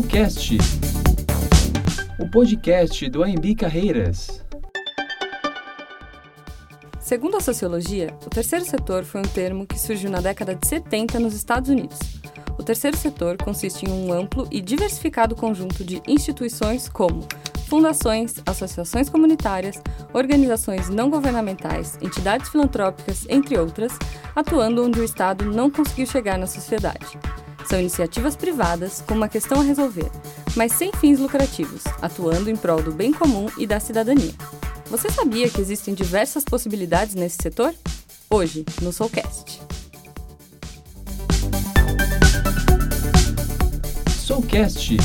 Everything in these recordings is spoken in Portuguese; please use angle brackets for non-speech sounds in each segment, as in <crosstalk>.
Soulcast, o podcast do AMB Carreiras. Segundo a sociologia, o terceiro setor foi um termo que surgiu na década de 70 nos Estados Unidos. O terceiro setor consiste em um amplo e diversificado conjunto de instituições como fundações, associações comunitárias, organizações não governamentais, entidades filantrópicas, entre outras, atuando onde o Estado não conseguiu chegar na sociedade. São iniciativas privadas com uma questão a resolver, mas sem fins lucrativos, atuando em prol do bem comum e da cidadania. Você sabia que existem diversas possibilidades nesse setor? Hoje, no Soulcast. Soulcast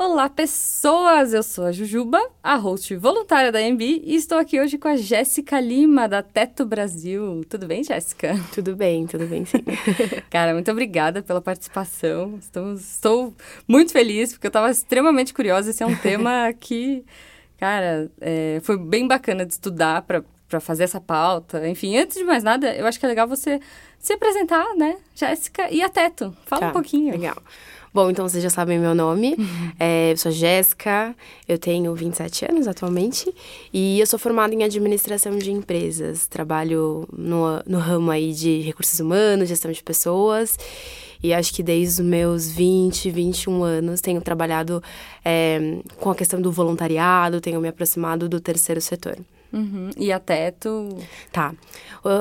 Olá, pessoas! Eu sou a Jujuba, a host voluntária da MB, e estou aqui hoje com a Jéssica Lima, da Teto Brasil. Tudo bem, Jéssica? Tudo bem, tudo bem, sim. <laughs> Cara, muito obrigada pela participação. Estamos, estou muito feliz, porque eu estava extremamente curiosa. Esse é um <laughs> tema que, cara, é, foi bem bacana de estudar para para fazer essa pauta. Enfim, antes de mais nada, eu acho que é legal você se apresentar, né, Jéssica, e a Teto. Fala tá, um pouquinho. Legal. Bom, então vocês já sabem meu nome. Uhum. É, eu sou Jéssica, eu tenho 27 anos atualmente e eu sou formada em administração de empresas. Trabalho no, no ramo aí de recursos humanos, gestão de pessoas. E acho que desde os meus 20, 21 anos tenho trabalhado é, com a questão do voluntariado, tenho me aproximado do terceiro setor. Uhum. E a Teto? Tá.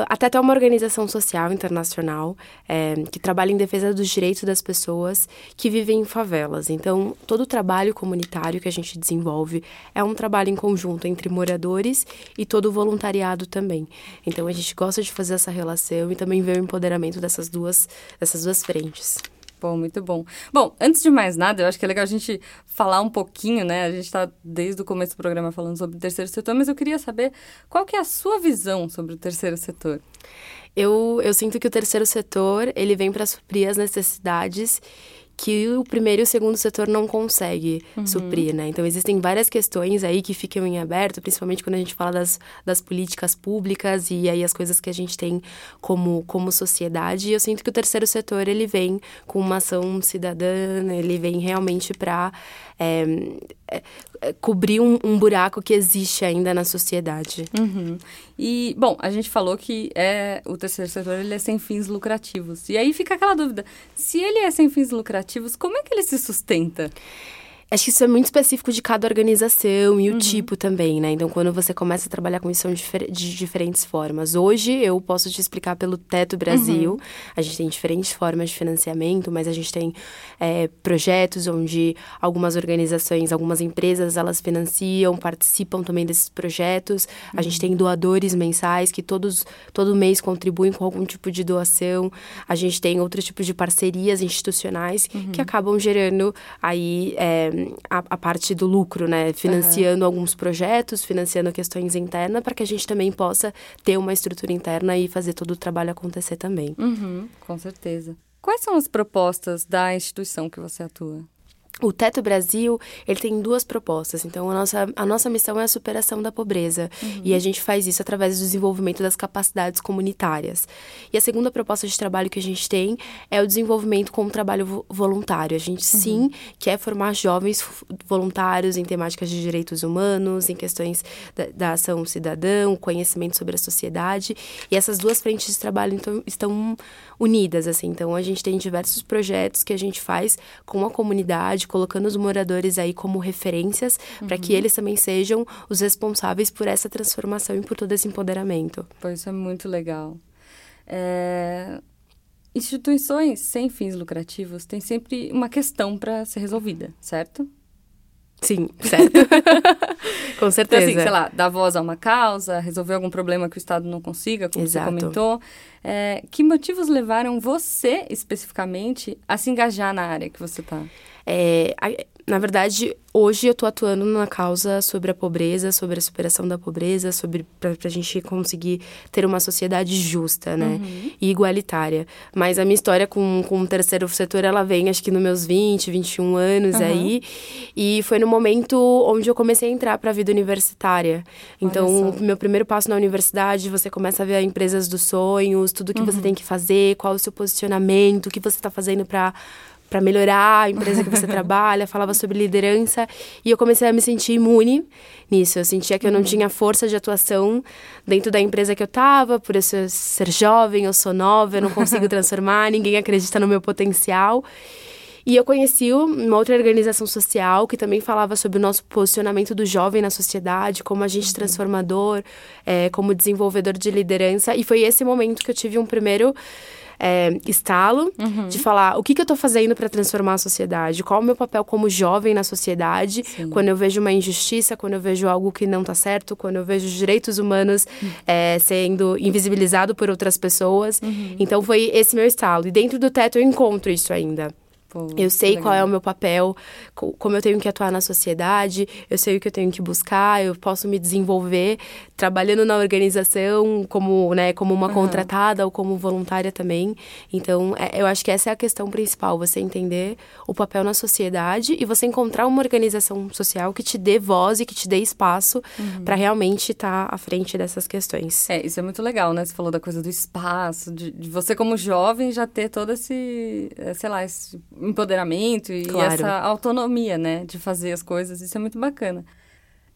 A Teto é uma organização social internacional é, que trabalha em defesa dos direitos das pessoas que vivem em favelas. Então, todo o trabalho comunitário que a gente desenvolve é um trabalho em conjunto entre moradores e todo o voluntariado também. Então, a gente gosta de fazer essa relação e também ver o empoderamento dessas duas, dessas duas frentes. Bom, muito bom. Bom, antes de mais nada, eu acho que é legal a gente falar um pouquinho, né? A gente está desde o começo do programa falando sobre o terceiro setor, mas eu queria saber qual que é a sua visão sobre o terceiro setor. Eu, eu sinto que o terceiro setor, ele vem para suprir as necessidades que o primeiro e o segundo setor não consegue uhum. suprir, né? Então, existem várias questões aí que ficam em aberto, principalmente quando a gente fala das, das políticas públicas e aí as coisas que a gente tem como, como sociedade. E eu sinto que o terceiro setor, ele vem com uma ação cidadã, ele vem realmente para é, é, cobrir um, um, buraco que existe ainda na sociedade. Uhum. E, bom, a gente falou que é, o terceiro setor ele é sem fins lucrativos. E aí fica aquela dúvida, se ele é sem fins lucrativos, como é que ele se sustenta? Acho que isso é muito específico de cada organização e o uhum. tipo também, né? Então, quando você começa a trabalhar com isso, são difer de diferentes formas. Hoje, eu posso te explicar pelo Teto Brasil. Uhum. A gente tem diferentes formas de financiamento, mas a gente tem é, projetos onde algumas organizações, algumas empresas, elas financiam, participam também desses projetos. Uhum. A gente uhum. tem doadores mensais que todos, todo mês contribuem com algum tipo de doação. A gente tem outros tipos de parcerias institucionais que uhum. acabam gerando aí... É, a, a, parte do lucro, né? Financiando uhum. alguns projetos, financiando questões internas, para que a gente também possa ter uma estrutura interna e fazer todo o trabalho acontecer também. Uhum, com certeza. Quais são as propostas da instituição que você atua? O Teto Brasil, ele tem duas propostas. Então, a nossa, a nossa missão é a superação da pobreza. Uhum. E a gente faz isso através do desenvolvimento das capacidades comunitárias. E a segunda proposta de trabalho que a gente tem é o desenvolvimento com o trabalho voluntário. A gente, uhum. sim, quer formar jovens voluntários em temáticas de direitos humanos, em questões da, da ação cidadã, conhecimento sobre a sociedade. E essas duas frentes de trabalho, então, estão unidas, assim. Então, a gente tem diversos projetos que a gente faz com a comunidade, colocando os moradores aí como referências uhum. para que eles também sejam os responsáveis por essa transformação e por todo esse empoderamento. Pois isso é muito legal. É... Instituições sem fins lucrativos têm sempre uma questão para ser resolvida, certo? Sim, certo. <laughs> Com certeza. Então, assim, sei lá, dar voz a uma causa, resolver algum problema que o Estado não consiga, como Exato. você comentou. É, que motivos levaram você, especificamente, a se engajar na área que você está? É, na verdade, hoje eu estou atuando na causa sobre a pobreza, sobre a superação da pobreza, sobre para a gente conseguir ter uma sociedade justa, né? Uhum. E igualitária. Mas a minha história com, com o terceiro setor, ela vem acho que nos meus 20, 21 anos uhum. aí. E foi no momento onde eu comecei a entrar para a vida universitária. Então, meu primeiro passo na universidade, você começa a ver empresas dos sonhos, tudo que uhum. você tem que fazer, qual o seu posicionamento, o que você está fazendo para para melhorar a empresa que você <laughs> trabalha, falava sobre liderança e eu comecei a me sentir imune nisso. Eu sentia que eu não tinha força de atuação dentro da empresa que eu estava, por eu ser, ser jovem, eu sou nova, eu não consigo <laughs> transformar, ninguém acredita no meu potencial. E eu conheci uma outra organização social que também falava sobre o nosso posicionamento do jovem na sociedade, como agente uhum. transformador, é, como desenvolvedor de liderança. E foi esse momento que eu tive um primeiro é, estalo uhum. de falar o que, que eu estou fazendo para transformar a sociedade, qual o meu papel como jovem na sociedade, Sim. quando eu vejo uma injustiça, quando eu vejo algo que não está certo, quando eu vejo os direitos humanos uhum. é, sendo invisibilizado por outras pessoas. Uhum. Então foi esse meu estalo. E dentro do teto eu encontro isso ainda. Pô, eu sei legal. qual é o meu papel, como eu tenho que atuar na sociedade, eu sei o que eu tenho que buscar, eu posso me desenvolver trabalhando na organização como, né, como uma uhum. contratada ou como voluntária também. Então, é, eu acho que essa é a questão principal, você entender o papel na sociedade e você encontrar uma organização social que te dê voz e que te dê espaço uhum. para realmente estar tá à frente dessas questões. É, isso é muito legal, né? Você falou da coisa do espaço, de, de você como jovem já ter todo esse, eh, sei lá, esse empoderamento e claro. essa autonomia, né, de fazer as coisas. Isso é muito bacana.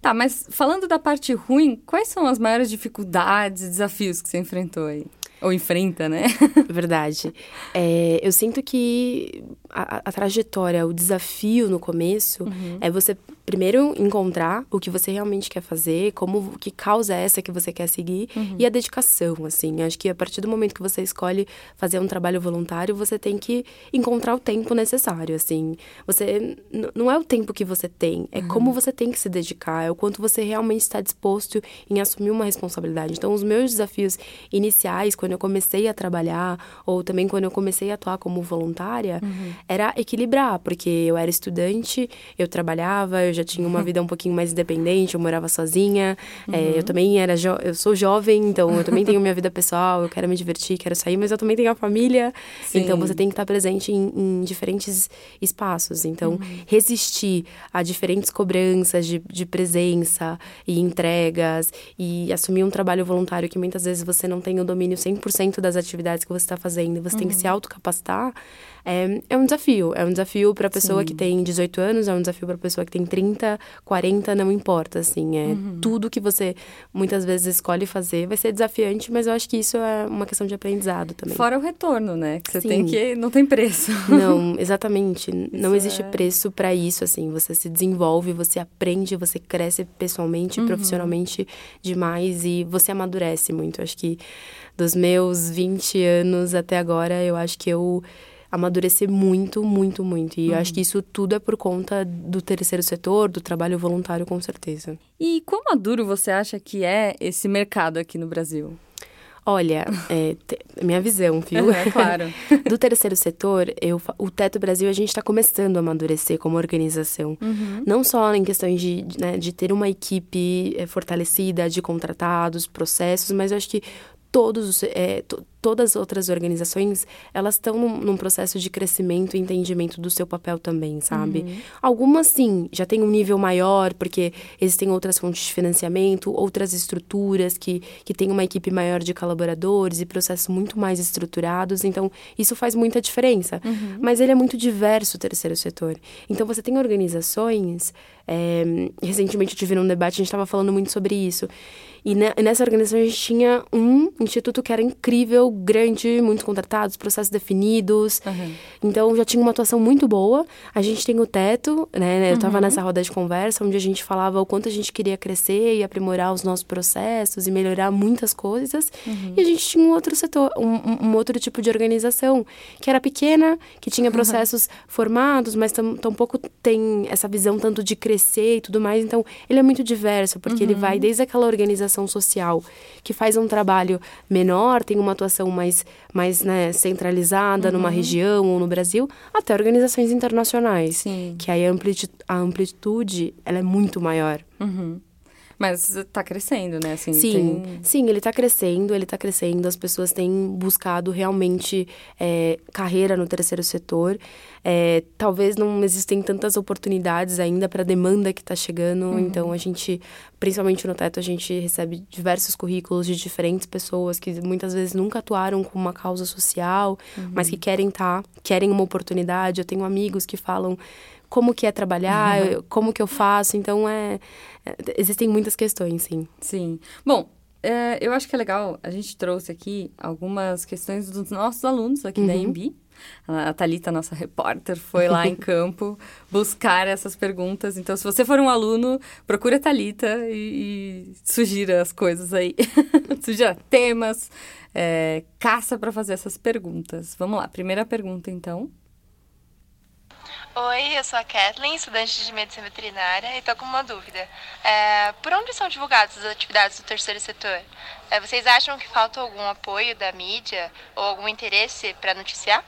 Tá, mas falando da parte ruim, quais são as maiores dificuldades e desafios que você enfrentou aí? Ou enfrenta, né? <laughs> Verdade. É, eu sinto que a, a, trajetória, o desafio no começo uhum. é você primeiro encontrar o que você realmente quer fazer, como que causa é essa que você quer seguir uhum. e a dedicação, assim. Acho que a partir do momento que você escolhe fazer um trabalho voluntário, você tem que encontrar o tempo necessário, assim. Você não é o tempo que você tem, é uhum. como você tem que se dedicar, é o quanto você realmente está disposto em assumir uma responsabilidade. Então, os meus desafios iniciais quando eu comecei a trabalhar ou também quando eu comecei a atuar como voluntária, uhum. Era equilibrar, porque eu era estudante, eu trabalhava, eu já tinha uma <laughs> vida um pouquinho mais independente, eu morava sozinha. Uhum. É, eu também era eu sou jovem, então eu também tenho minha vida pessoal, eu quero me divertir, quero sair, mas eu também tenho a família. Sim. Então você tem que estar presente em, em diferentes espaços. Então, uhum. resistir a diferentes cobranças de, de presença e entregas e assumir um trabalho voluntário que muitas vezes você não tem o domínio 100% das atividades que você está fazendo, você uhum. tem que se uhum. autocapacitar é, é um desafio. É um desafio para a pessoa Sim. que tem 18 anos, é um desafio para a pessoa que tem 30, 40, não importa, assim. É uhum. tudo que você muitas vezes escolhe fazer vai ser desafiante, mas eu acho que isso é uma questão de aprendizado também. Fora o retorno, né? Que você Sim. tem que. Não tem preço. <laughs> Não, exatamente. Não existe é... preço para isso, assim. Você se desenvolve, você aprende, você cresce pessoalmente, uhum. profissionalmente demais e você amadurece muito. Acho que dos meus 20 anos até agora, eu acho que eu amadurecer muito, muito, muito. E uhum. eu acho que isso tudo é por conta do terceiro setor, do trabalho voluntário, com certeza. E quão maduro você acha que é esse mercado aqui no Brasil? Olha, é, minha visão, viu? <laughs> É, claro. <laughs> Do terceiro setor, eu, o Teto Brasil, a gente está começando a amadurecer como organização. Uhum. Não só em questões de, né, de ter uma equipe é, fortalecida, de contratados, processos, mas eu acho que todos, é, todas as outras organizações, elas estão num, num, processo de crescimento e entendimento do seu papel também, sabe? Uhum. Algumas, sim, já tem um nível maior, porque existem outras fontes de financiamento, outras estruturas que, que têm uma equipe maior de colaboradores e processos muito mais estruturados. Então, isso faz muita diferença. Uhum. Mas ele é muito diverso, o terceiro setor. Então, você tem organizações... É, recentemente eu tive um debate, a gente estava falando muito sobre isso. E nessa organização a gente tinha um instituto que era incrível, grande, muitos contratados, processos definidos. Uhum. Então já tinha uma atuação muito boa. A gente tem o teto, né? Eu estava uhum. nessa roda de conversa onde a gente falava o quanto a gente queria crescer e aprimorar os nossos processos e melhorar muitas coisas. Uhum. E a gente tinha um outro setor, um, um, outro tipo de organização que era pequena, que tinha processos formados, mas tampouco tem essa visão tanto de crescer e tudo mais. Então ele é muito diverso, porque ele vai uhum. desde aquela organização social que faz um trabalho menor, tem uma atuação mais, mais né, centralizada uhum. numa região ou no Brasil, até organizações internacionais. Sim. Que aí a amplitude, a amplitude ela é muito maior. Uhum. Mas está crescendo, né? Assim, sim, tem... sim, ele está crescendo, ele está crescendo. As pessoas têm buscado realmente é, carreira no terceiro setor. É, talvez não existem tantas oportunidades ainda para a demanda que está chegando, uhum. então a gente principalmente no Teto, a gente recebe diversos currículos de diferentes pessoas que muitas vezes nunca atuaram com uma causa social, uhum. mas que querem estar, tá, querem uma oportunidade. Eu tenho amigos que falam como que é trabalhar, uhum. como que eu faço. Então, é, é, existem muitas questões, sim. Sim. Bom, é, eu acho que é legal, a gente trouxe aqui algumas questões dos nossos alunos aqui uhum. da EMB. A Thalita, nossa repórter, foi lá em <laughs> campo buscar essas perguntas. Então, se você for um aluno, procure a Thalita e, e sugira as coisas aí. <laughs> sugira temas, é, caça para fazer essas perguntas. Vamos lá, primeira pergunta, então. Oi, eu sou a Kathleen, estudante de medicina veterinária, e estou com uma dúvida. É, por onde são divulgadas as atividades do terceiro setor? É, vocês acham que falta algum apoio da mídia ou algum interesse para noticiar?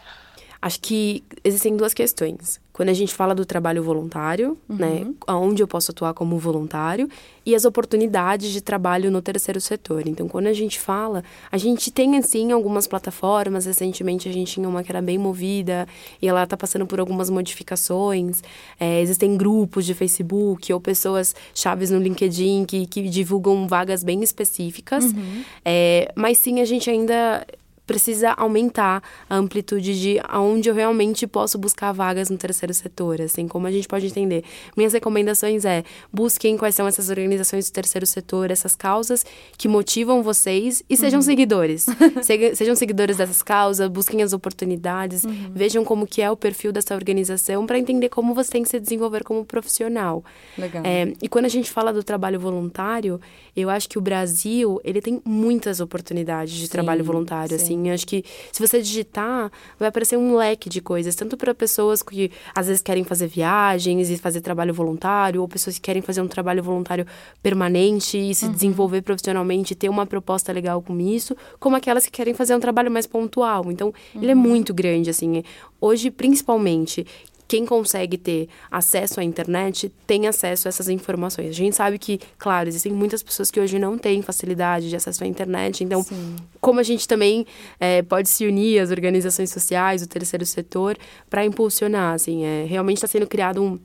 Acho que existem duas questões. Quando a gente fala do trabalho voluntário, uhum. né, onde eu posso atuar como voluntário, e as oportunidades de trabalho no terceiro setor. Então, quando a gente fala, a gente tem, assim, algumas plataformas. Recentemente, a gente tinha uma que era bem movida e ela está passando por algumas modificações. É, existem grupos de Facebook ou pessoas chaves no LinkedIn que, que divulgam vagas bem específicas. Uhum. É, mas sim, a gente ainda precisa aumentar a amplitude de aonde eu realmente posso buscar vagas no terceiro setor, assim, como a gente pode entender. Minhas recomendações é, busquem quais são essas organizações do terceiro setor, essas causas que motivam vocês e sejam uhum. seguidores. <laughs> sejam seguidores dessas causas, busquem as oportunidades, uhum. vejam como que é o perfil dessa organização para entender como você tem que se desenvolver como profissional. Legal. É, e quando a gente fala do trabalho voluntário, eu acho que o Brasil, ele tem muitas oportunidades de sim, trabalho voluntário, sim. assim. Eu acho que se você digitar, vai aparecer um leque de coisas, tanto para pessoas que às vezes querem fazer viagens e fazer trabalho voluntário, ou pessoas que querem fazer um trabalho voluntário permanente e se uhum. desenvolver profissionalmente, ter uma proposta legal com isso, como aquelas que querem fazer um trabalho mais pontual. Então, uhum. ele é uhum. muito grande, assim. Hoje, principalmente, quem consegue ter acesso à internet tem acesso a essas informações. A gente sabe que, claro, existem muitas pessoas que hoje não têm facilidade de acesso à internet. Então, Sim. como a gente também é, pode se unir às organizações sociais, o terceiro setor, para impulsionar, assim, é, realmente está sendo criado um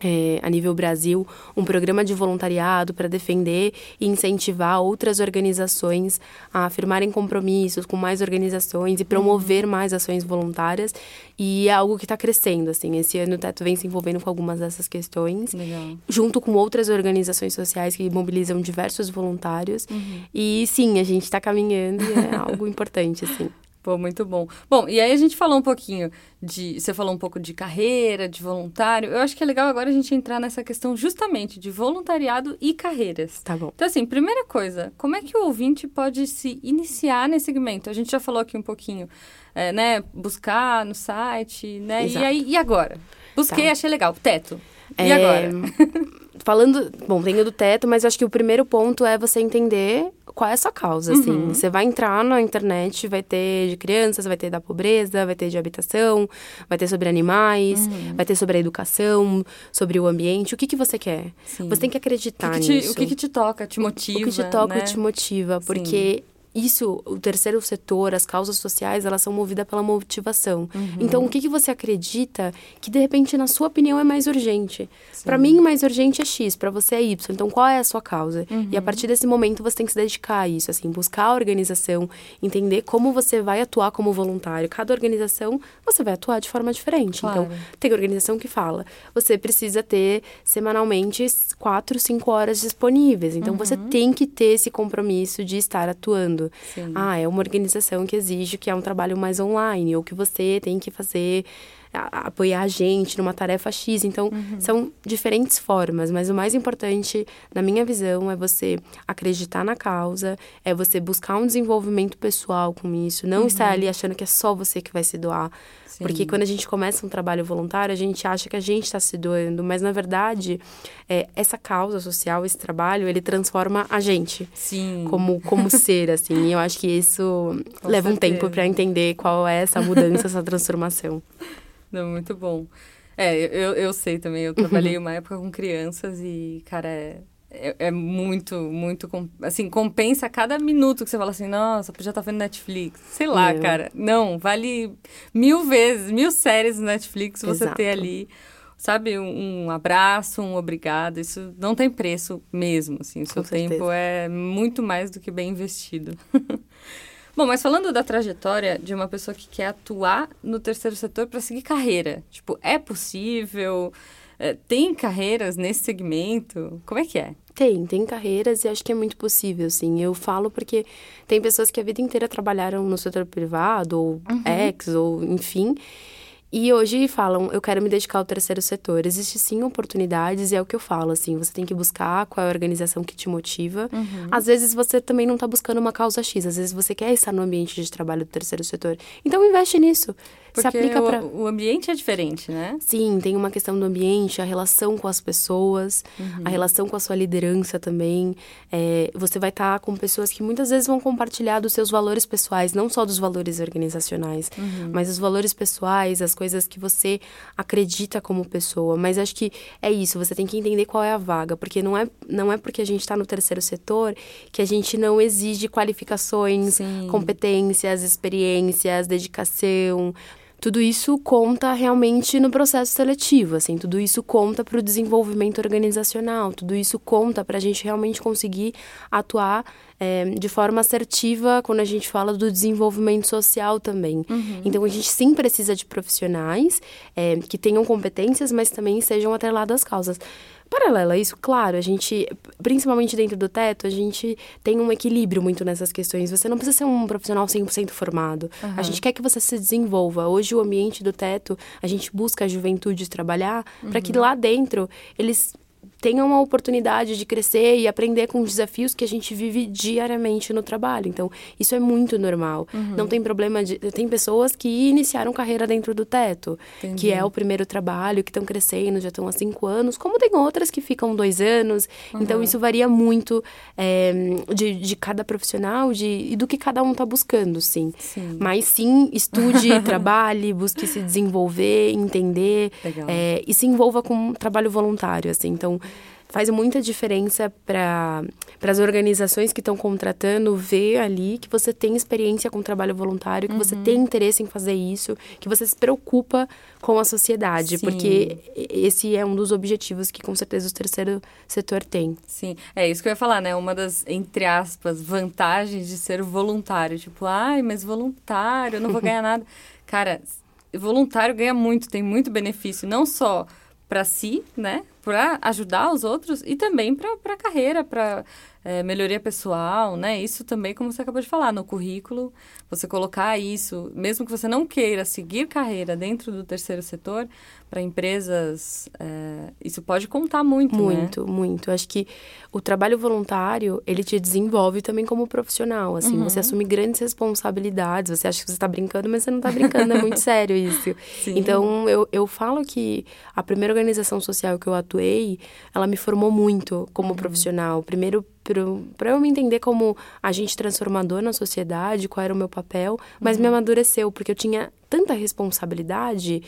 é, a nível Brasil, um programa de voluntariado para defender e incentivar outras organizações a firmarem compromissos com mais organizações e promover uhum. mais ações voluntárias. E é algo que está crescendo, assim. Esse ano o Teto vem se envolvendo com algumas dessas questões, Legal. junto com outras organizações sociais que mobilizam diversos voluntários. Uhum. E sim, a gente está caminhando e é <laughs> algo importante, assim. Pô, muito bom. Bom, e aí a gente falou um pouquinho de. Você falou um pouco de carreira, de voluntário. Eu acho que é legal agora a gente entrar nessa questão justamente de voluntariado e carreiras. Tá bom. Então, assim, primeira coisa, como é que o ouvinte pode se iniciar nesse segmento? A gente já falou aqui um pouquinho, é, né? Buscar no site, né? Exato. E aí, e agora? Busquei, tá. achei legal. Teto. E é... agora? <laughs> Falando, bom, tenho do teto, mas acho que o primeiro ponto é você entender qual é a sua causa, assim. Uhum. Você vai entrar na internet, vai ter de crianças, vai ter da pobreza, vai ter de habitação, vai ter sobre animais, uhum. vai ter sobre a educação, sobre o ambiente. O que, que você quer? Sim. Você tem que acreditar o que que te, nisso. O que, que te toca, te motiva, O que te toca né? te motiva, porque... Sim isso, o terceiro setor, as causas sociais, elas são movidas pela motivação. Uhum. Então, o que, que você acredita que, de repente, na sua opinião, é mais urgente? Para mim, mais urgente é X, para você é Y. Então, qual é a sua causa? Uhum. E a partir desse momento, você tem que se dedicar a isso, assim, buscar a organização, entender como você vai atuar como voluntário. Cada organização, você vai atuar de forma diferente. Então, claro. Então, tem organização que fala, você precisa ter semanalmente quatro, cinco horas disponíveis. Então, uhum. você tem que ter esse compromisso de estar atuando. Sim. Ah, é uma organização que exige que é um trabalho mais online, ou que você tem que fazer a, apoiar a gente numa tarefa X. Então, uhum. são diferentes formas, mas o mais importante, na minha visão, é você acreditar na causa, é você buscar um desenvolvimento pessoal com isso, não uhum. estar ali achando que é só você que vai se doar. Sim. Porque quando a gente começa um trabalho voluntário, a gente acha que a gente está se doando, mas na verdade, é, essa causa social, esse trabalho, ele transforma a gente Sim. como como <laughs> ser, assim. E eu acho que isso Com leva certeza. um tempo para entender qual é essa mudança, essa transformação. <laughs> <laughs> Não, muito bom. É, eu, eu sei também, eu trabalhei <laughs> uma época com crianças e, cara, é, é, é, muito, muito. Assim, compensa cada minuto que você fala assim, nossa, estar tá vendo Netflix. Sei lá, cara. Não, vale mil vezes, mil séries no Netflix você Exato. ter ali sabe, um, um abraço, um obrigado, isso não tem preço mesmo, assim, o seu tempo é muito mais do que bem investido. <laughs> Bom, mas falando da trajetória de uma pessoa que quer atuar no terceiro setor para seguir carreira, tipo, é possível? É, tem carreiras nesse segmento? Como é que é? Tem, tem carreiras e acho que é muito possível, sim. Eu falo porque tem pessoas que a vida inteira trabalharam no setor privado, ou uhum. ex, ou enfim, e hoje falam, eu quero me dedicar ao terceiro setor. Existe sim oportunidades e é o que eu falo, assim, você tem que buscar qual é a organização que te motiva. Uhum. Às vezes você também não está buscando uma causa X, às vezes você quer estar no ambiente de trabalho do terceiro setor. Então investe nisso. Porque se aplica para o ambiente é diferente, né? Sim, tem uma questão do ambiente, a relação com as pessoas, uhum. a relação com a sua liderança também. É, você vai estar tá com pessoas que muitas vezes vão compartilhar dos seus valores pessoais, não só dos valores organizacionais, uhum. mas os valores pessoais, as coisas que você acredita como pessoa. Mas acho que é isso, você tem que entender qual é a vaga, porque não é, não é porque a gente está no terceiro setor que a gente não exige qualificações, Sim. competências, experiências, dedicação tudo isso conta realmente no processo seletivo, assim, tudo isso conta para o desenvolvimento organizacional, tudo isso conta para a gente realmente conseguir atuar é, de forma assertiva quando a gente fala do desenvolvimento social também. Uhum. Então, a gente sim precisa de profissionais é, que tenham competências, mas também sejam atreladas às causas. Paralela a isso, claro, a gente, principalmente dentro do teto, a gente tem um equilíbrio muito nessas questões. Você não precisa ser um profissional 100% formado. Uhum. A gente quer que você se desenvolva. Hoje, o ambiente do teto, a gente busca a juventude trabalhar uhum. para que lá dentro eles tenham a oportunidade de crescer e aprender com os desafios que a gente vive diariamente no trabalho. Então, isso é muito normal. Uhum. Não tem problema de. Tem pessoas que iniciaram carreira dentro do teto, Entendi. que é o primeiro trabalho, que estão crescendo, já estão há cinco anos, como tem outras que ficam dois anos. Uhum. Então, isso varia muito é, de, de cada profissional de, e do que cada um está buscando, sim. sim. Mas sim, estude, <laughs> trabalhe, busque se desenvolver, entender é, e se envolva com trabalho voluntário, assim. Então, faz muita diferença para as organizações que estão contratando ver ali que você tem experiência com trabalho voluntário, que uhum. você tem interesse em fazer isso, que você se preocupa com a sociedade, Sim. porque esse é um dos objetivos que com certeza o terceiro setor tem. Sim, é isso que eu ia falar, né? Uma das, entre aspas, vantagens de ser voluntário. Tipo, ai, mas voluntário, eu não vou <laughs> ganhar nada. Cara, voluntário ganha muito, tem muito benefício, não só para si, né? Para ajudar os outros e também para a carreira, para é, melhoria pessoal, né? Isso também, como você acabou de falar, no currículo, você colocar isso, mesmo que você não queira seguir carreira dentro do terceiro setor, para empresas, é, isso pode contar muito, Muito, né? muito. Acho que o trabalho voluntário, ele te desenvolve também como profissional, assim, uhum. você assume grandes responsabilidades, você acha que você está brincando, mas você não está brincando, é <laughs> muito sério isso. Sim. Então, eu, eu falo que a primeira organização social que eu atuei, ela me formou muito como uhum. profissional. Primeiro, para eu me entender como agente transformador na sociedade, qual era o meu papel, mas uhum. me amadureceu, porque eu tinha tanta responsabilidade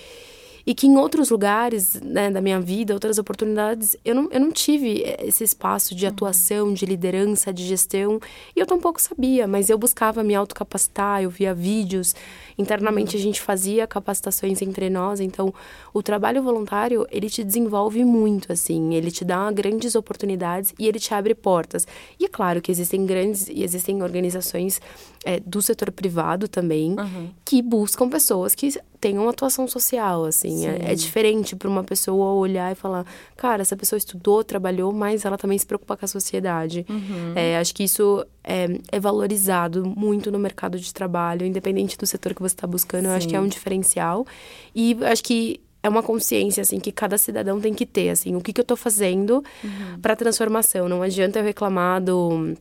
e que em outros lugares né, da minha vida, outras oportunidades, eu não, eu não tive esse espaço de uhum. atuação, de liderança, de gestão. E eu tampouco sabia, mas eu buscava me autocapacitar, eu via vídeos. Internamente a gente fazia capacitações entre nós. Então, o trabalho voluntário, ele te desenvolve muito, assim. Ele te dá grandes oportunidades e ele te abre portas. E é claro que existem grandes, e existem organizações é, do setor privado também, uhum. que buscam pessoas que tenham atuação social, assim. É, é, diferente para uma pessoa olhar e falar, cara, essa pessoa estudou, trabalhou, mas ela também se preocupa com a sociedade. Uhum. É, acho que isso é, é, valorizado muito no mercado de trabalho, independente do setor que você está buscando. Sim. Eu acho que é um diferencial. E acho que é uma consciência assim que cada cidadão tem que ter assim o que, que eu estou fazendo uhum. para transformação não adianta eu reclamar do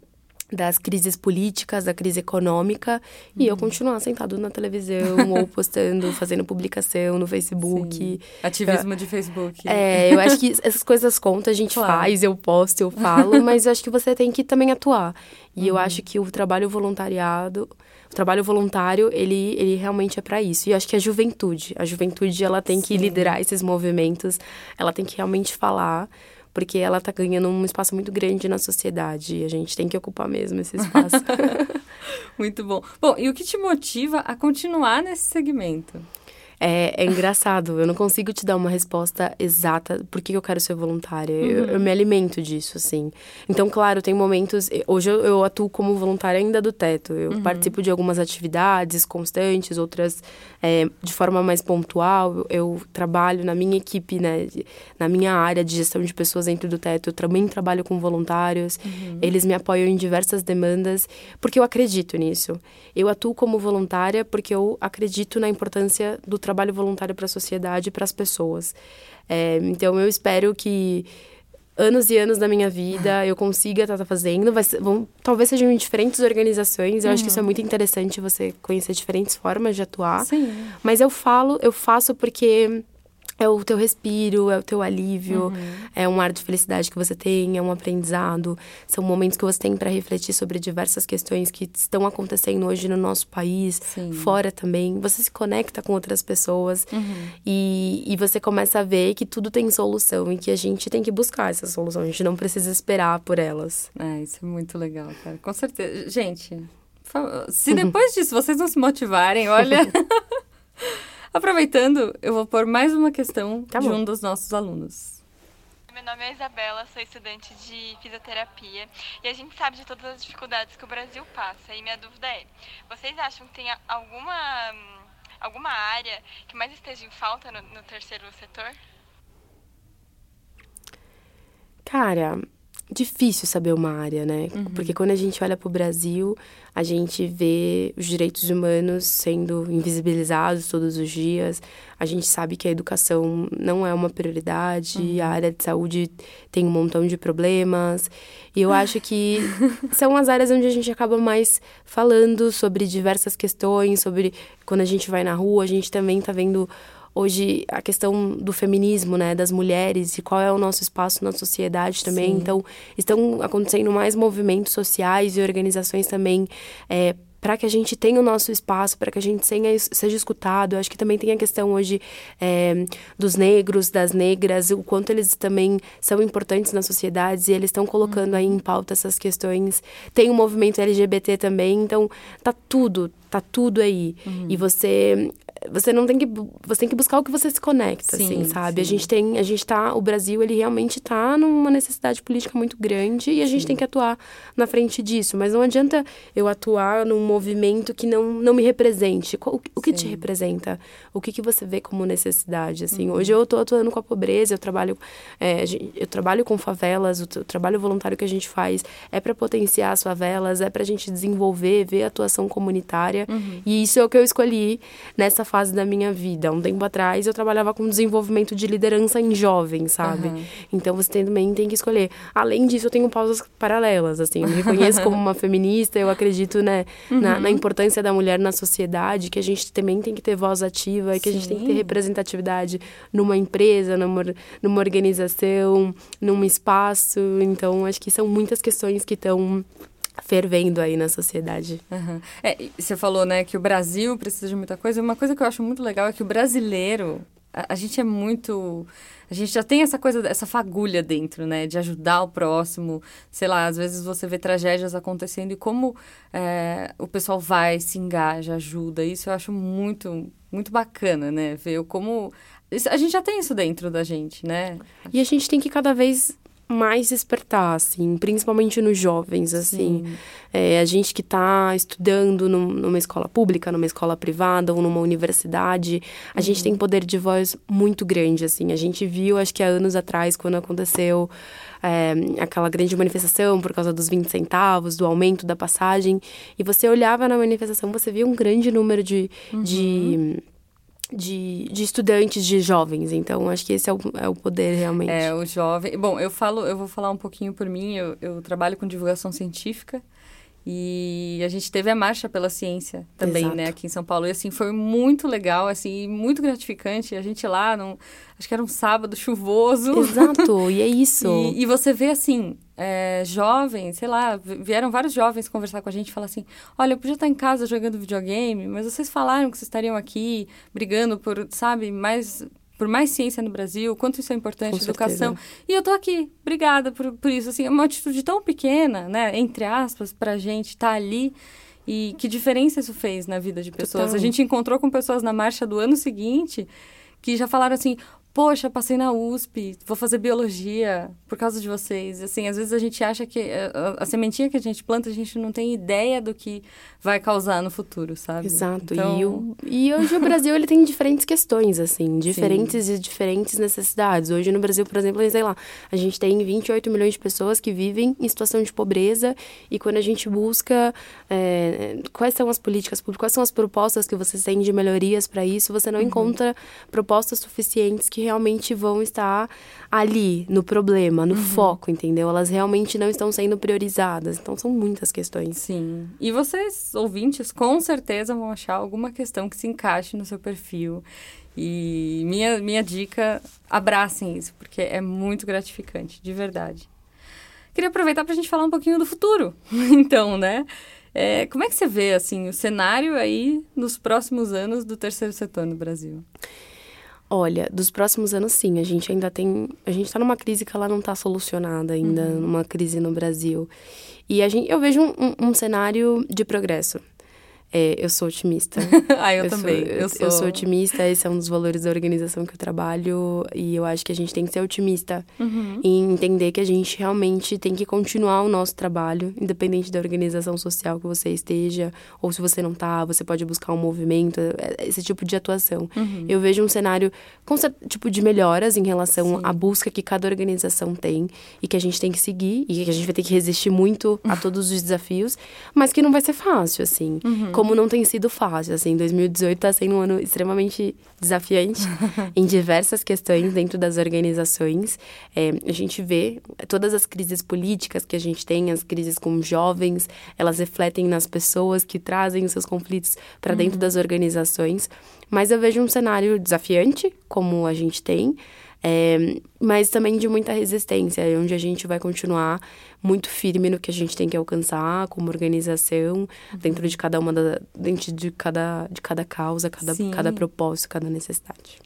das crises políticas, da crise econômica, uhum. e eu uhum. continuar sentado na televisão <laughs> ou postando, fazendo publicação no Facebook. Sim. Ativismo de Facebook. É, eu acho que essas coisas contam, a gente claro. faz, eu posto, eu <laughs> falo, mas eu acho que você tem que também atuar. E uhum. eu acho que o trabalho voluntariado, o trabalho voluntário, ele, ele realmente é para isso. E eu acho que a juventude, a juventude, ela tem Sim. que liderar esses movimentos, ela tem que realmente falar porque ela está ganhando um espaço muito grande na sociedade e a gente tem que ocupar mesmo esse espaço. <laughs> muito bom. Bom, e o que te motiva a continuar nesse segmento? É, é, engraçado, eu não consigo te dar uma resposta exata por que eu quero ser voluntária. Uhum. Eu, eu, me alimento disso, assim. Então, claro, tem momentos. Hoje eu, eu atuo como voluntária ainda do teto. Eu uhum. participo de algumas atividades constantes, outras é, de forma mais pontual. Eu trabalho na minha equipe, né, na minha área de gestão de pessoas dentro do teto. Eu também trabalho com voluntários. Uhum. Eles me apoiam em diversas demandas, porque eu acredito nisso. Eu atuo como voluntária porque eu acredito na importância do trabalho trabalho voluntário para a sociedade e para as pessoas. É, então, eu espero que anos e anos da minha vida eu consiga estar tá, tá fazendo. Ser, vão, talvez sejam em diferentes organizações. Eu acho que isso é muito interessante você conhecer diferentes formas de atuar. Sim. Mas eu falo, eu faço porque é o teu respiro, é o teu alívio, uhum. é um ar de felicidade que você tem, é um aprendizado. São momentos que você tem para refletir sobre diversas questões que estão acontecendo hoje no nosso país, Sim. fora também. Você se conecta com outras pessoas uhum. e, e você começa a ver que tudo tem solução e que a gente tem que buscar essa solução. A gente não precisa esperar por elas. É, isso é muito legal, cara. Com certeza. Gente, se depois disso vocês não se motivarem, olha. <laughs> Aproveitando, eu vou pôr mais uma questão tá de um dos nossos alunos. Meu nome é Isabela, sou estudante de fisioterapia e a gente sabe de todas as dificuldades que o Brasil passa. E minha dúvida é: vocês acham que tem alguma, alguma área que mais esteja em falta no, no terceiro setor? Cara, difícil saber uma área, né? Uhum. Porque quando a gente olha para o Brasil, a gente vê os direitos humanos sendo invisibilizados todos os dias. A gente sabe que a educação não é uma prioridade, uhum. a área de saúde tem um montão de problemas. E eu acho que <laughs> são as áreas onde a gente acaba mais falando sobre diversas questões, sobre quando a gente vai na rua, a gente também está vendo hoje a questão do feminismo, né, das mulheres e qual é o nosso espaço na sociedade também. Sim. Então, estão acontecendo mais movimentos sociais e organizações também é, para que a gente tenha o nosso espaço, para que a gente seja, seja escutado. Eu acho que também tem a questão hoje é, dos negros, das negras, o quanto eles também são importantes nas sociedades e eles estão colocando aí em pauta essas questões. Tem o movimento LGBT também, então tá tudo, tá tudo aí. Uhum. E você você não tem que você tem que buscar o que você se conecta sim, assim sabe sim. a gente tem a gente tá o Brasil ele realmente tá numa necessidade política muito grande e a gente sim. tem que atuar na frente disso mas não adianta eu atuar num movimento que não não me represente o, o que te representa o que que você vê como necessidade assim uhum. hoje eu tô atuando com a pobreza eu trabalho é, eu trabalho com favelas o, o trabalho voluntário que a gente faz é para potenciar as favelas é para a gente desenvolver ver a atuação comunitária uhum. e isso é o que eu escolhi nessa fase da minha vida. Um tempo atrás eu trabalhava com desenvolvimento de liderança em jovens, sabe? Uhum. Então você também tem que escolher. Além disso, eu tenho pausas paralelas, assim. Eu me reconheço como uma <laughs> feminista, eu acredito, né, uhum. na, na, importância da mulher na sociedade, que a gente também tem que ter voz ativa que Sim. a gente tem que ter representatividade numa empresa, numa, numa organização, num espaço. Então, acho que são muitas questões que estão fervendo aí na sociedade. Uhum. É, você falou, né, que o Brasil precisa de muita coisa. Uma coisa que eu acho muito legal é que o brasileiro, a, a gente é muito a gente já tem essa coisa, essa fagulha dentro, né? De ajudar o próximo. Sei lá, às vezes você vê tragédias acontecendo e como é, o pessoal vai, se engaja, ajuda. Isso eu acho muito, muito bacana, né? Ver como. A gente já tem isso dentro da gente, né? E a gente tem que cada vez mais despertar, assim, principalmente nos jovens, assim. É, a gente que está estudando num, numa escola pública, numa escola privada ou numa universidade, a uhum. gente tem poder de voz muito grande, assim. A gente viu, acho que há anos atrás, quando aconteceu é, aquela grande manifestação por causa dos 20 centavos, do aumento da passagem, e você olhava na manifestação, você via um grande número de, uhum. de de, de estudantes, de jovens. Então, acho que esse é o, é o poder realmente. É, o jovem. Bom, eu falo, eu vou falar um pouquinho por mim. Eu, eu trabalho com divulgação científica. E a gente teve a marcha pela ciência também, né, Exato. né, aqui em São Paulo. E assim, foi muito legal, assim, muito gratificante. A gente lá, num, acho que era um sábado chuvoso. Exato, e é <laughs> isso. e, e você vê assim, é, jovens, sei lá, vieram vários jovens conversar com a gente e falar assim: olha, eu podia estar em casa jogando videogame, mas vocês falaram que vocês estariam aqui brigando por, sabe, mais por mais ciência no Brasil, quanto isso é importante, educação. E eu tô aqui, obrigada por, por isso. Assim, é uma atitude tão pequena, né, entre aspas, pra gente estar tá ali. E que diferença isso fez na vida de pessoas? Total. A gente encontrou com pessoas na marcha do ano seguinte que já falaram assim: Poxa, passei na USP, vou fazer biologia por causa de vocês. Assim, às vezes a gente acha que eh, a, a sementinha que a gente planta, a gente não tem ideia do que vai causar no futuro, sabe? Exato. Então, E, o, e hoje o Brasil ele tem diferentes questões, assim, <laughs> diferentes e diferentes necessidades. Hoje no Brasil, por exemplo, sei lá, a gente tem 28 milhões de pessoas que vivem em situação de pobreza e quando a gente busca é, quais são as políticas públicas, quais são as propostas que você tem de melhorias para isso, você não encontra propostas suficientes que realmente vão estar ali, no problema, no foco, entendeu? Elas realmente não estão sendo priorizadas. Então são muitas questões. Sim. E vocês, ouvintes, com certeza vão achar alguma questão que se encaixe no seu perfil. E minha, minha dica, abracem isso, porque é muito gratificante, de verdade. Queria aproveitar para a gente falar um pouquinho do futuro, <laughs> então, né? É, como é que você vê, assim, o cenário aí nos próximos anos do terceiro setor no Brasil? Olha, dos próximos anos, sim. A gente ainda tem. A gente tá numa crise que ela não tá solucionada ainda, numa crise no Brasil. E a gente, eu vejo um, um- um cenário de progresso. É, eu sou otimista. <laughs> ah, eu, sou- também. eu, eu sou otimista, esse é um dos valores da organização que eu trabalho. E eu acho que a gente tem que ser otimista Uhum. e entender que a gente realmente tem que continuar o nosso trabalho, independente da organização social que você esteja, ou se você não tá, você pode buscar um movimento, é- esse tipo de atuação. Uhum. Eu vejo um cenário com cer- tipo de melhoras em relação à busca que cada organização tem e que a gente tem que seguir e que a gente vai ter que resistir muito a <laughs> todos os desafios, mas que não vai ser fácil, assim. Como não tem sido fácil, assim. 2018 tá sendo um ano extremamente desafiante <laughs> em diversas questões dentro das organizações. É, a gente vê todas as crises políticas que a gente tem, as crises com jovens, elas refletem nas pessoas que trazem os seus conflitos para dentro das organizações. Mas eu vejo um cenário desafiante, como a gente tem, é, mas também de muita resistência, onde a gente vai continuar muito firme no que a gente tem que alcançar como organização, dentro de cada uma da, dentro de cada, de cada causa, cada, Sim. cada propósito, cada necessidade.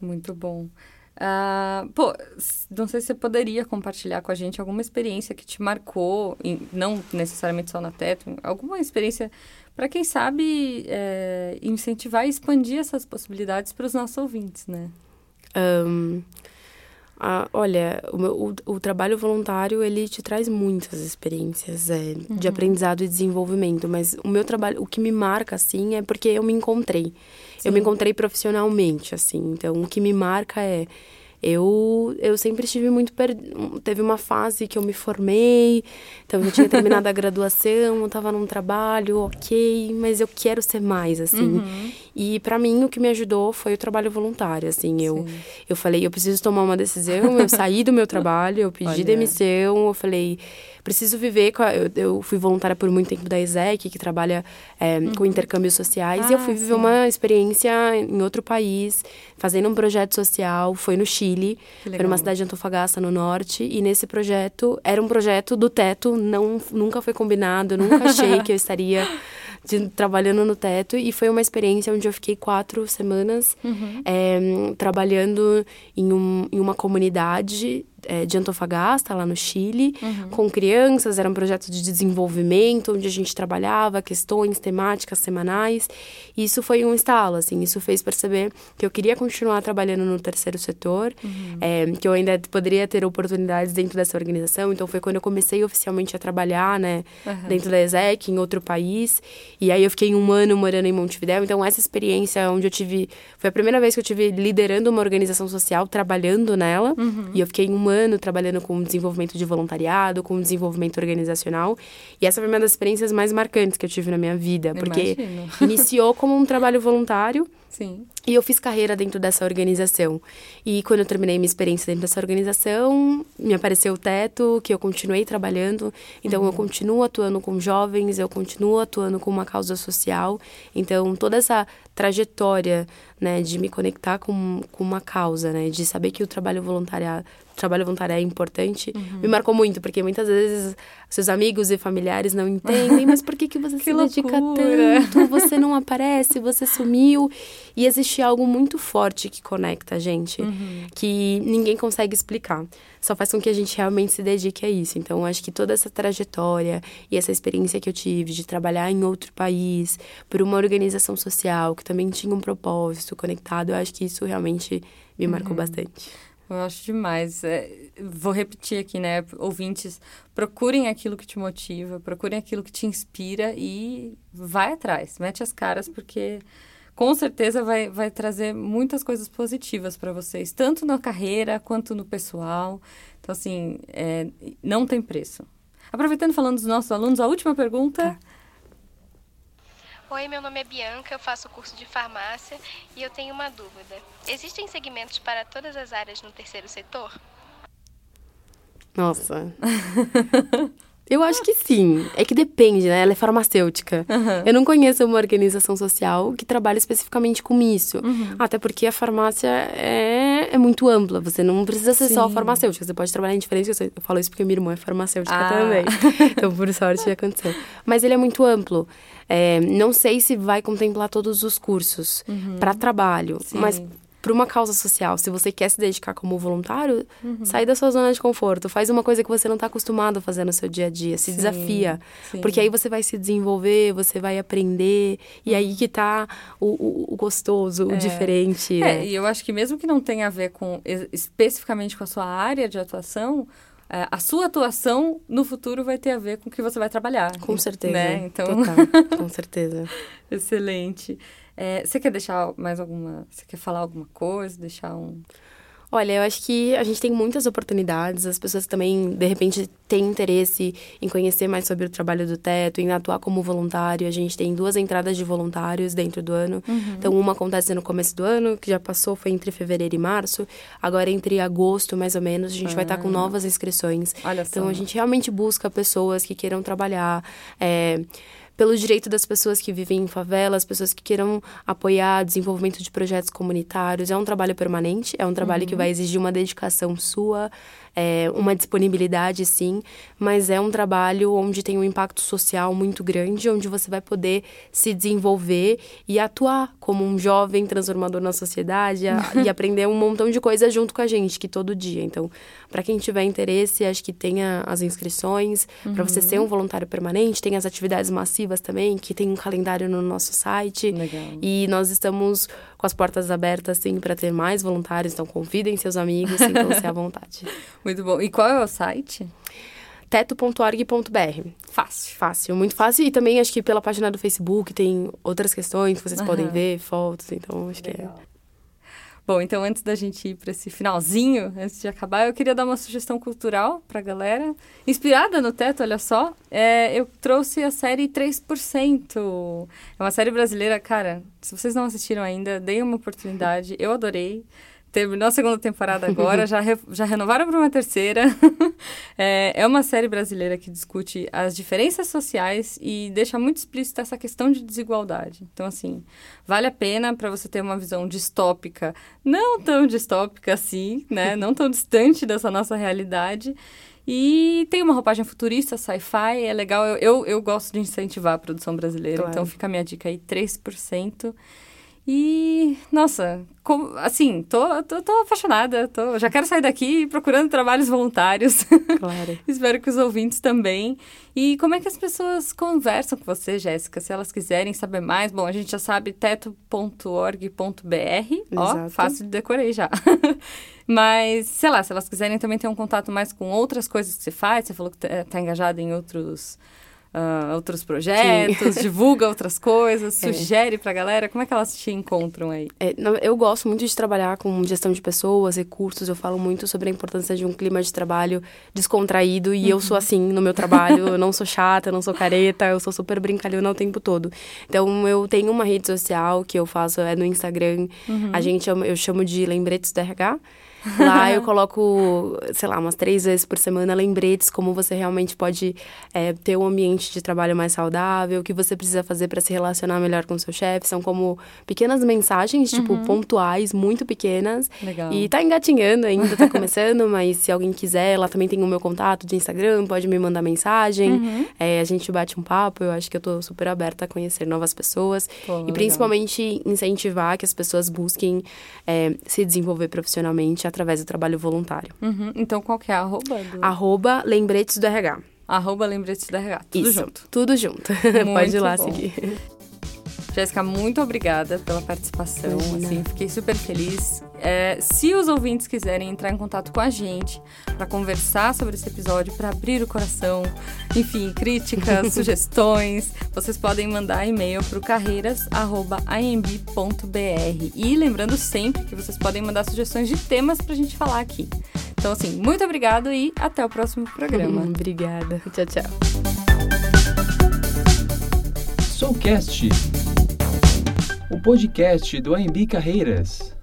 Muito bom. Ah, pô, não sei se você poderia compartilhar com a gente alguma experiência que te marcou, em- não necessariamente só na Teto, alguma experiência para quem sabe é, incentivar e expandir essas possibilidades para os nossos ouvintes, né? Ahn, ah, olha, o, meu- o- o trabalho voluntário, ele te traz muitas experiências é, de aprendizado e desenvolvimento, mas o meu trabalho, o que me marca, assim, é porque eu me encontrei. Eu me encontrei profissionalmente, assim, então o que me marca é... Eu, eu sempre estive muito. Per... Teve uma fase que eu me formei, então eu tinha terminado a <laughs> graduação, eu estava num trabalho, ok, mas eu quero ser mais, assim. E para mim o que me ajudou foi o trabalho voluntário, assim. Eu, eu falei, eu preciso tomar uma decisão, eu saí do meu <laughs> trabalho, eu pedi Olha. demissão, eu falei, preciso viver. Com a... eu, eu fui voluntária por muito tempo da ESEC, que trabalha é, com intercâmbios sociais, e eu fui Ah, viver sim. uma experiência em outro país, fazendo um projeto social, foi no Chile, foi numa cidade de Antofagasta, no norte, e nesse projeto, era um projeto do teto, não, nunca foi combinado, eu nunca achei que eu estaria <laughs> de- trabalhando no teto, e foi uma experiência onde eu fiquei quatro semanas é, trabalhando em, um, em uma comunidade é, de Antofagasta, lá no Chile, com crianças, era um projeto de desenvolvimento, onde a gente trabalhava questões temáticas semanais, e isso foi um estalo, assim, isso fez perceber que eu queria continuar trabalhando no terceiro setor, é, que eu ainda poderia ter oportunidades dentro dessa organização, então foi quando eu comecei oficialmente a trabalhar, né, dentro da ESEC, em outro país, e aí eu fiquei um ano morando em Montevidéu, então essa experiência onde eu tive, foi a primeira vez que eu tive liderando uma organização social, trabalhando nela, e eu fiquei um ano trabalhando com desenvolvimento de voluntariado, com desenvolvimento organizacional, e essa foi uma das experiências mais marcantes que eu tive na minha vida, porque Imagino. iniciou como um trabalho voluntário, Sim. e eu fiz carreira dentro dessa organização. E quando eu terminei minha experiência dentro dessa organização, me apareceu o teto, que eu continuei trabalhando. Então, eu continuo atuando com jovens, eu continuo atuando com uma causa social. Então, toda essa trajetória, né, de me conectar com, com uma causa, né, de saber que o trabalho voluntário, trabalho voluntário é importante, me marcou muito, porque muitas vezes seus amigos e familiares não entendem, mas por que, que você <laughs> se dedica loucura. tanto? Você não aparece, você sumiu. E existe algo muito forte que conecta a gente, Uhum. que ninguém consegue explicar. Só faz com que a gente realmente se dedique a isso. Então, acho que toda essa trajetória e essa experiência que eu tive de trabalhar em outro país, por uma organização social que também tinha um propósito conectado, eu acho que isso realmente me Uhum. marcou bastante. Eu acho demais. É, vou repetir aqui, né? Ouvintes, procurem aquilo que te motiva, procurem aquilo que te inspira e vai atrás, mete as caras, porque com certeza vai, vai trazer muitas coisas positivas para vocês, tanto na carreira quanto no pessoal. Então, assim, é, não tem preço. Aproveitando falando dos nossos alunos, a última pergunta. Oi, meu nome é Bianca, eu faço curso de farmácia e eu tenho uma dúvida. Existem segmentos para todas as áreas no terceiro setor? Nossa. <laughs> Eu acho que sim. É que depende, né? Ela é farmacêutica. Eu não conheço uma organização social que trabalhe especificamente com isso. Até porque a farmácia é, é muito ampla. Você não precisa ser só Sim. farmacêutica. Você pode trabalhar em diferentes... Eu falo isso porque minha irmã é farmacêutica Ah. também. <laughs> Então, por sorte, aconteceu. Mas ele é muito amplo. É, não sei se vai contemplar todos os cursos para trabalho. Sim. Mas para uma causa social, se você quer se dedicar como voluntário, sai da sua zona de conforto, faz uma coisa que você não está acostumado a fazer no seu dia a dia, se Sim, desafia, sim. porque aí você vai se desenvolver, você vai aprender, e aí que tá o, o- o gostoso, o diferente, É, né? e eu acho que mesmo que não tenha a ver com es- especificamente com a sua área de atuação, é, a sua atuação no futuro vai ter a ver com o que você vai trabalhar. Com certeza. Né? Então, Total, com certeza. <laughs> excelente. É, você quer deixar mais alguma. Você quer falar alguma coisa? Deixar um. Olha, eu acho que a gente tem muitas oportunidades. As pessoas também, de repente, têm interesse em conhecer mais sobre o trabalho do teto, em atuar como voluntário. A gente tem duas entradas de voluntários dentro do ano. Então, uma acontece no começo do ano, que já passou, foi entre fevereiro e março. Agora, entre agosto, mais ou menos, a gente vai estar com novas inscrições. Olha só. Então, a gente realmente busca pessoas que queiram trabalhar. é, pelo direito das pessoas que vivem em favelas, pessoas que queiram apoiar desenvolvimento de projetos comunitários. É um trabalho permanente, é um trabalho que vai exigir uma dedicação sua, é, uma disponibilidade, sim, mas é um trabalho onde tem um impacto social muito grande, onde você vai poder se desenvolver e atuar como um jovem transformador na sociedade a- e <laughs> aprender um montão de coisas junto com a gente, que todo dia. Então, para quem tiver interesse, acho que tenha as inscrições, para você ser um voluntário permanente, tem as atividades massivas também, que tem um calendário no nosso site. Legal. E nós estamos com as portas abertas, sim, para ter mais voluntários, então convidem seus amigos, sintam-se à <laughs> vontade. Muito bom. E qual é o site? teto.org.br. Fácil. Fácil, muito fácil. E também acho que pela página do Facebook tem outras questões que vocês podem Aham. ver, fotos, então acho que é. Bom, então antes da gente ir para esse finalzinho, antes de acabar, eu queria dar uma sugestão cultural para a galera. Inspirada no teto, olha só, é, eu trouxe a série 3%. É uma série brasileira, cara, se vocês não assistiram ainda, deem uma oportunidade. Eu adorei. Terminou a segunda temporada agora, <laughs> já, re- já renovaram para uma terceira. <laughs> é, é uma série brasileira que discute as diferenças sociais e deixa muito explícita essa questão de desigualdade. Então, assim, vale a pena para você ter uma visão distópica, não tão distópica assim, né? <laughs> Não tão distante dessa nossa realidade. E tem uma roupagem futurista, sci-fi, é legal. Eu, eu, eu gosto de incentivar a produção brasileira, Claro. então fica a minha dica aí, 3%. E, nossa, como- assim, tô, tô, tô apaixonada, tô, já quero sair daqui procurando trabalhos voluntários. <laughs> Claro. Espero que os ouvintes também. E como é que as pessoas conversam com você, Jéssica? Se elas quiserem saber mais, bom, a gente já sabe teto.org.br. Ó, fácil de decorei já. <laughs> Mas, sei lá, se elas quiserem também ter um contato mais com outras coisas que você faz, você falou que tá, tá engajada em outros, ah, outros projetos, <laughs> divulga outras coisas, É. sugere pra galera. Como é que elas te encontram aí? É, não, eu gosto muito de trabalhar com gestão de pessoas, recursos. Eu falo muito sobre a importância de um clima de trabalho descontraído. E eu sou assim no meu trabalho. eu <laughs> não sou chata, eu não sou careta, eu sou super brincalhona o tempo todo. Então, eu tenho uma rede social que eu faço, é no Instagram. A gente, chama- eu chamo de Lembretes do RH. Lá <laughs> eu coloco, sei lá, umas três vezes por semana lembretes, como você realmente pode é, ter um ambiente de trabalho mais saudável, o que você precisa fazer para se relacionar melhor com o seu chefe. São como pequenas mensagens, tipo, pontuais, muito pequenas. Legal. E tá engatinhando ainda, tá começando, <laughs> mas se alguém quiser, lá também tem o meu contato de Instagram, pode me mandar mensagem. É, a gente bate um papo, eu acho que eu tô super aberta a conhecer novas pessoas. Pô, legal. e principalmente incentivar que as pessoas busquem é, se desenvolver profissionalmente através do trabalho voluntário. Uhum. Então, qual que é a arroba? Do... Arroba lembretes do RH. Arroba lembrete da RH. Tudo Isso, junto. Tudo junto. <laughs> Pode ir lá bom. seguir. Jéssica, muito obrigada pela participação. Assim, fiquei super feliz. É, se os ouvintes quiserem entrar em contato com a gente para conversar sobre esse episódio, para abrir o coração, enfim, críticas, <laughs> sugestões, vocês podem mandar e-mail para o carreiras@imb.br. E lembrando sempre que vocês podem mandar sugestões de temas para a gente falar aqui. Então, assim, muito obrigado e até o próximo programa. <laughs> Obrigada. Tchau, tchau. Soulcast, o podcast do AMB Carreiras.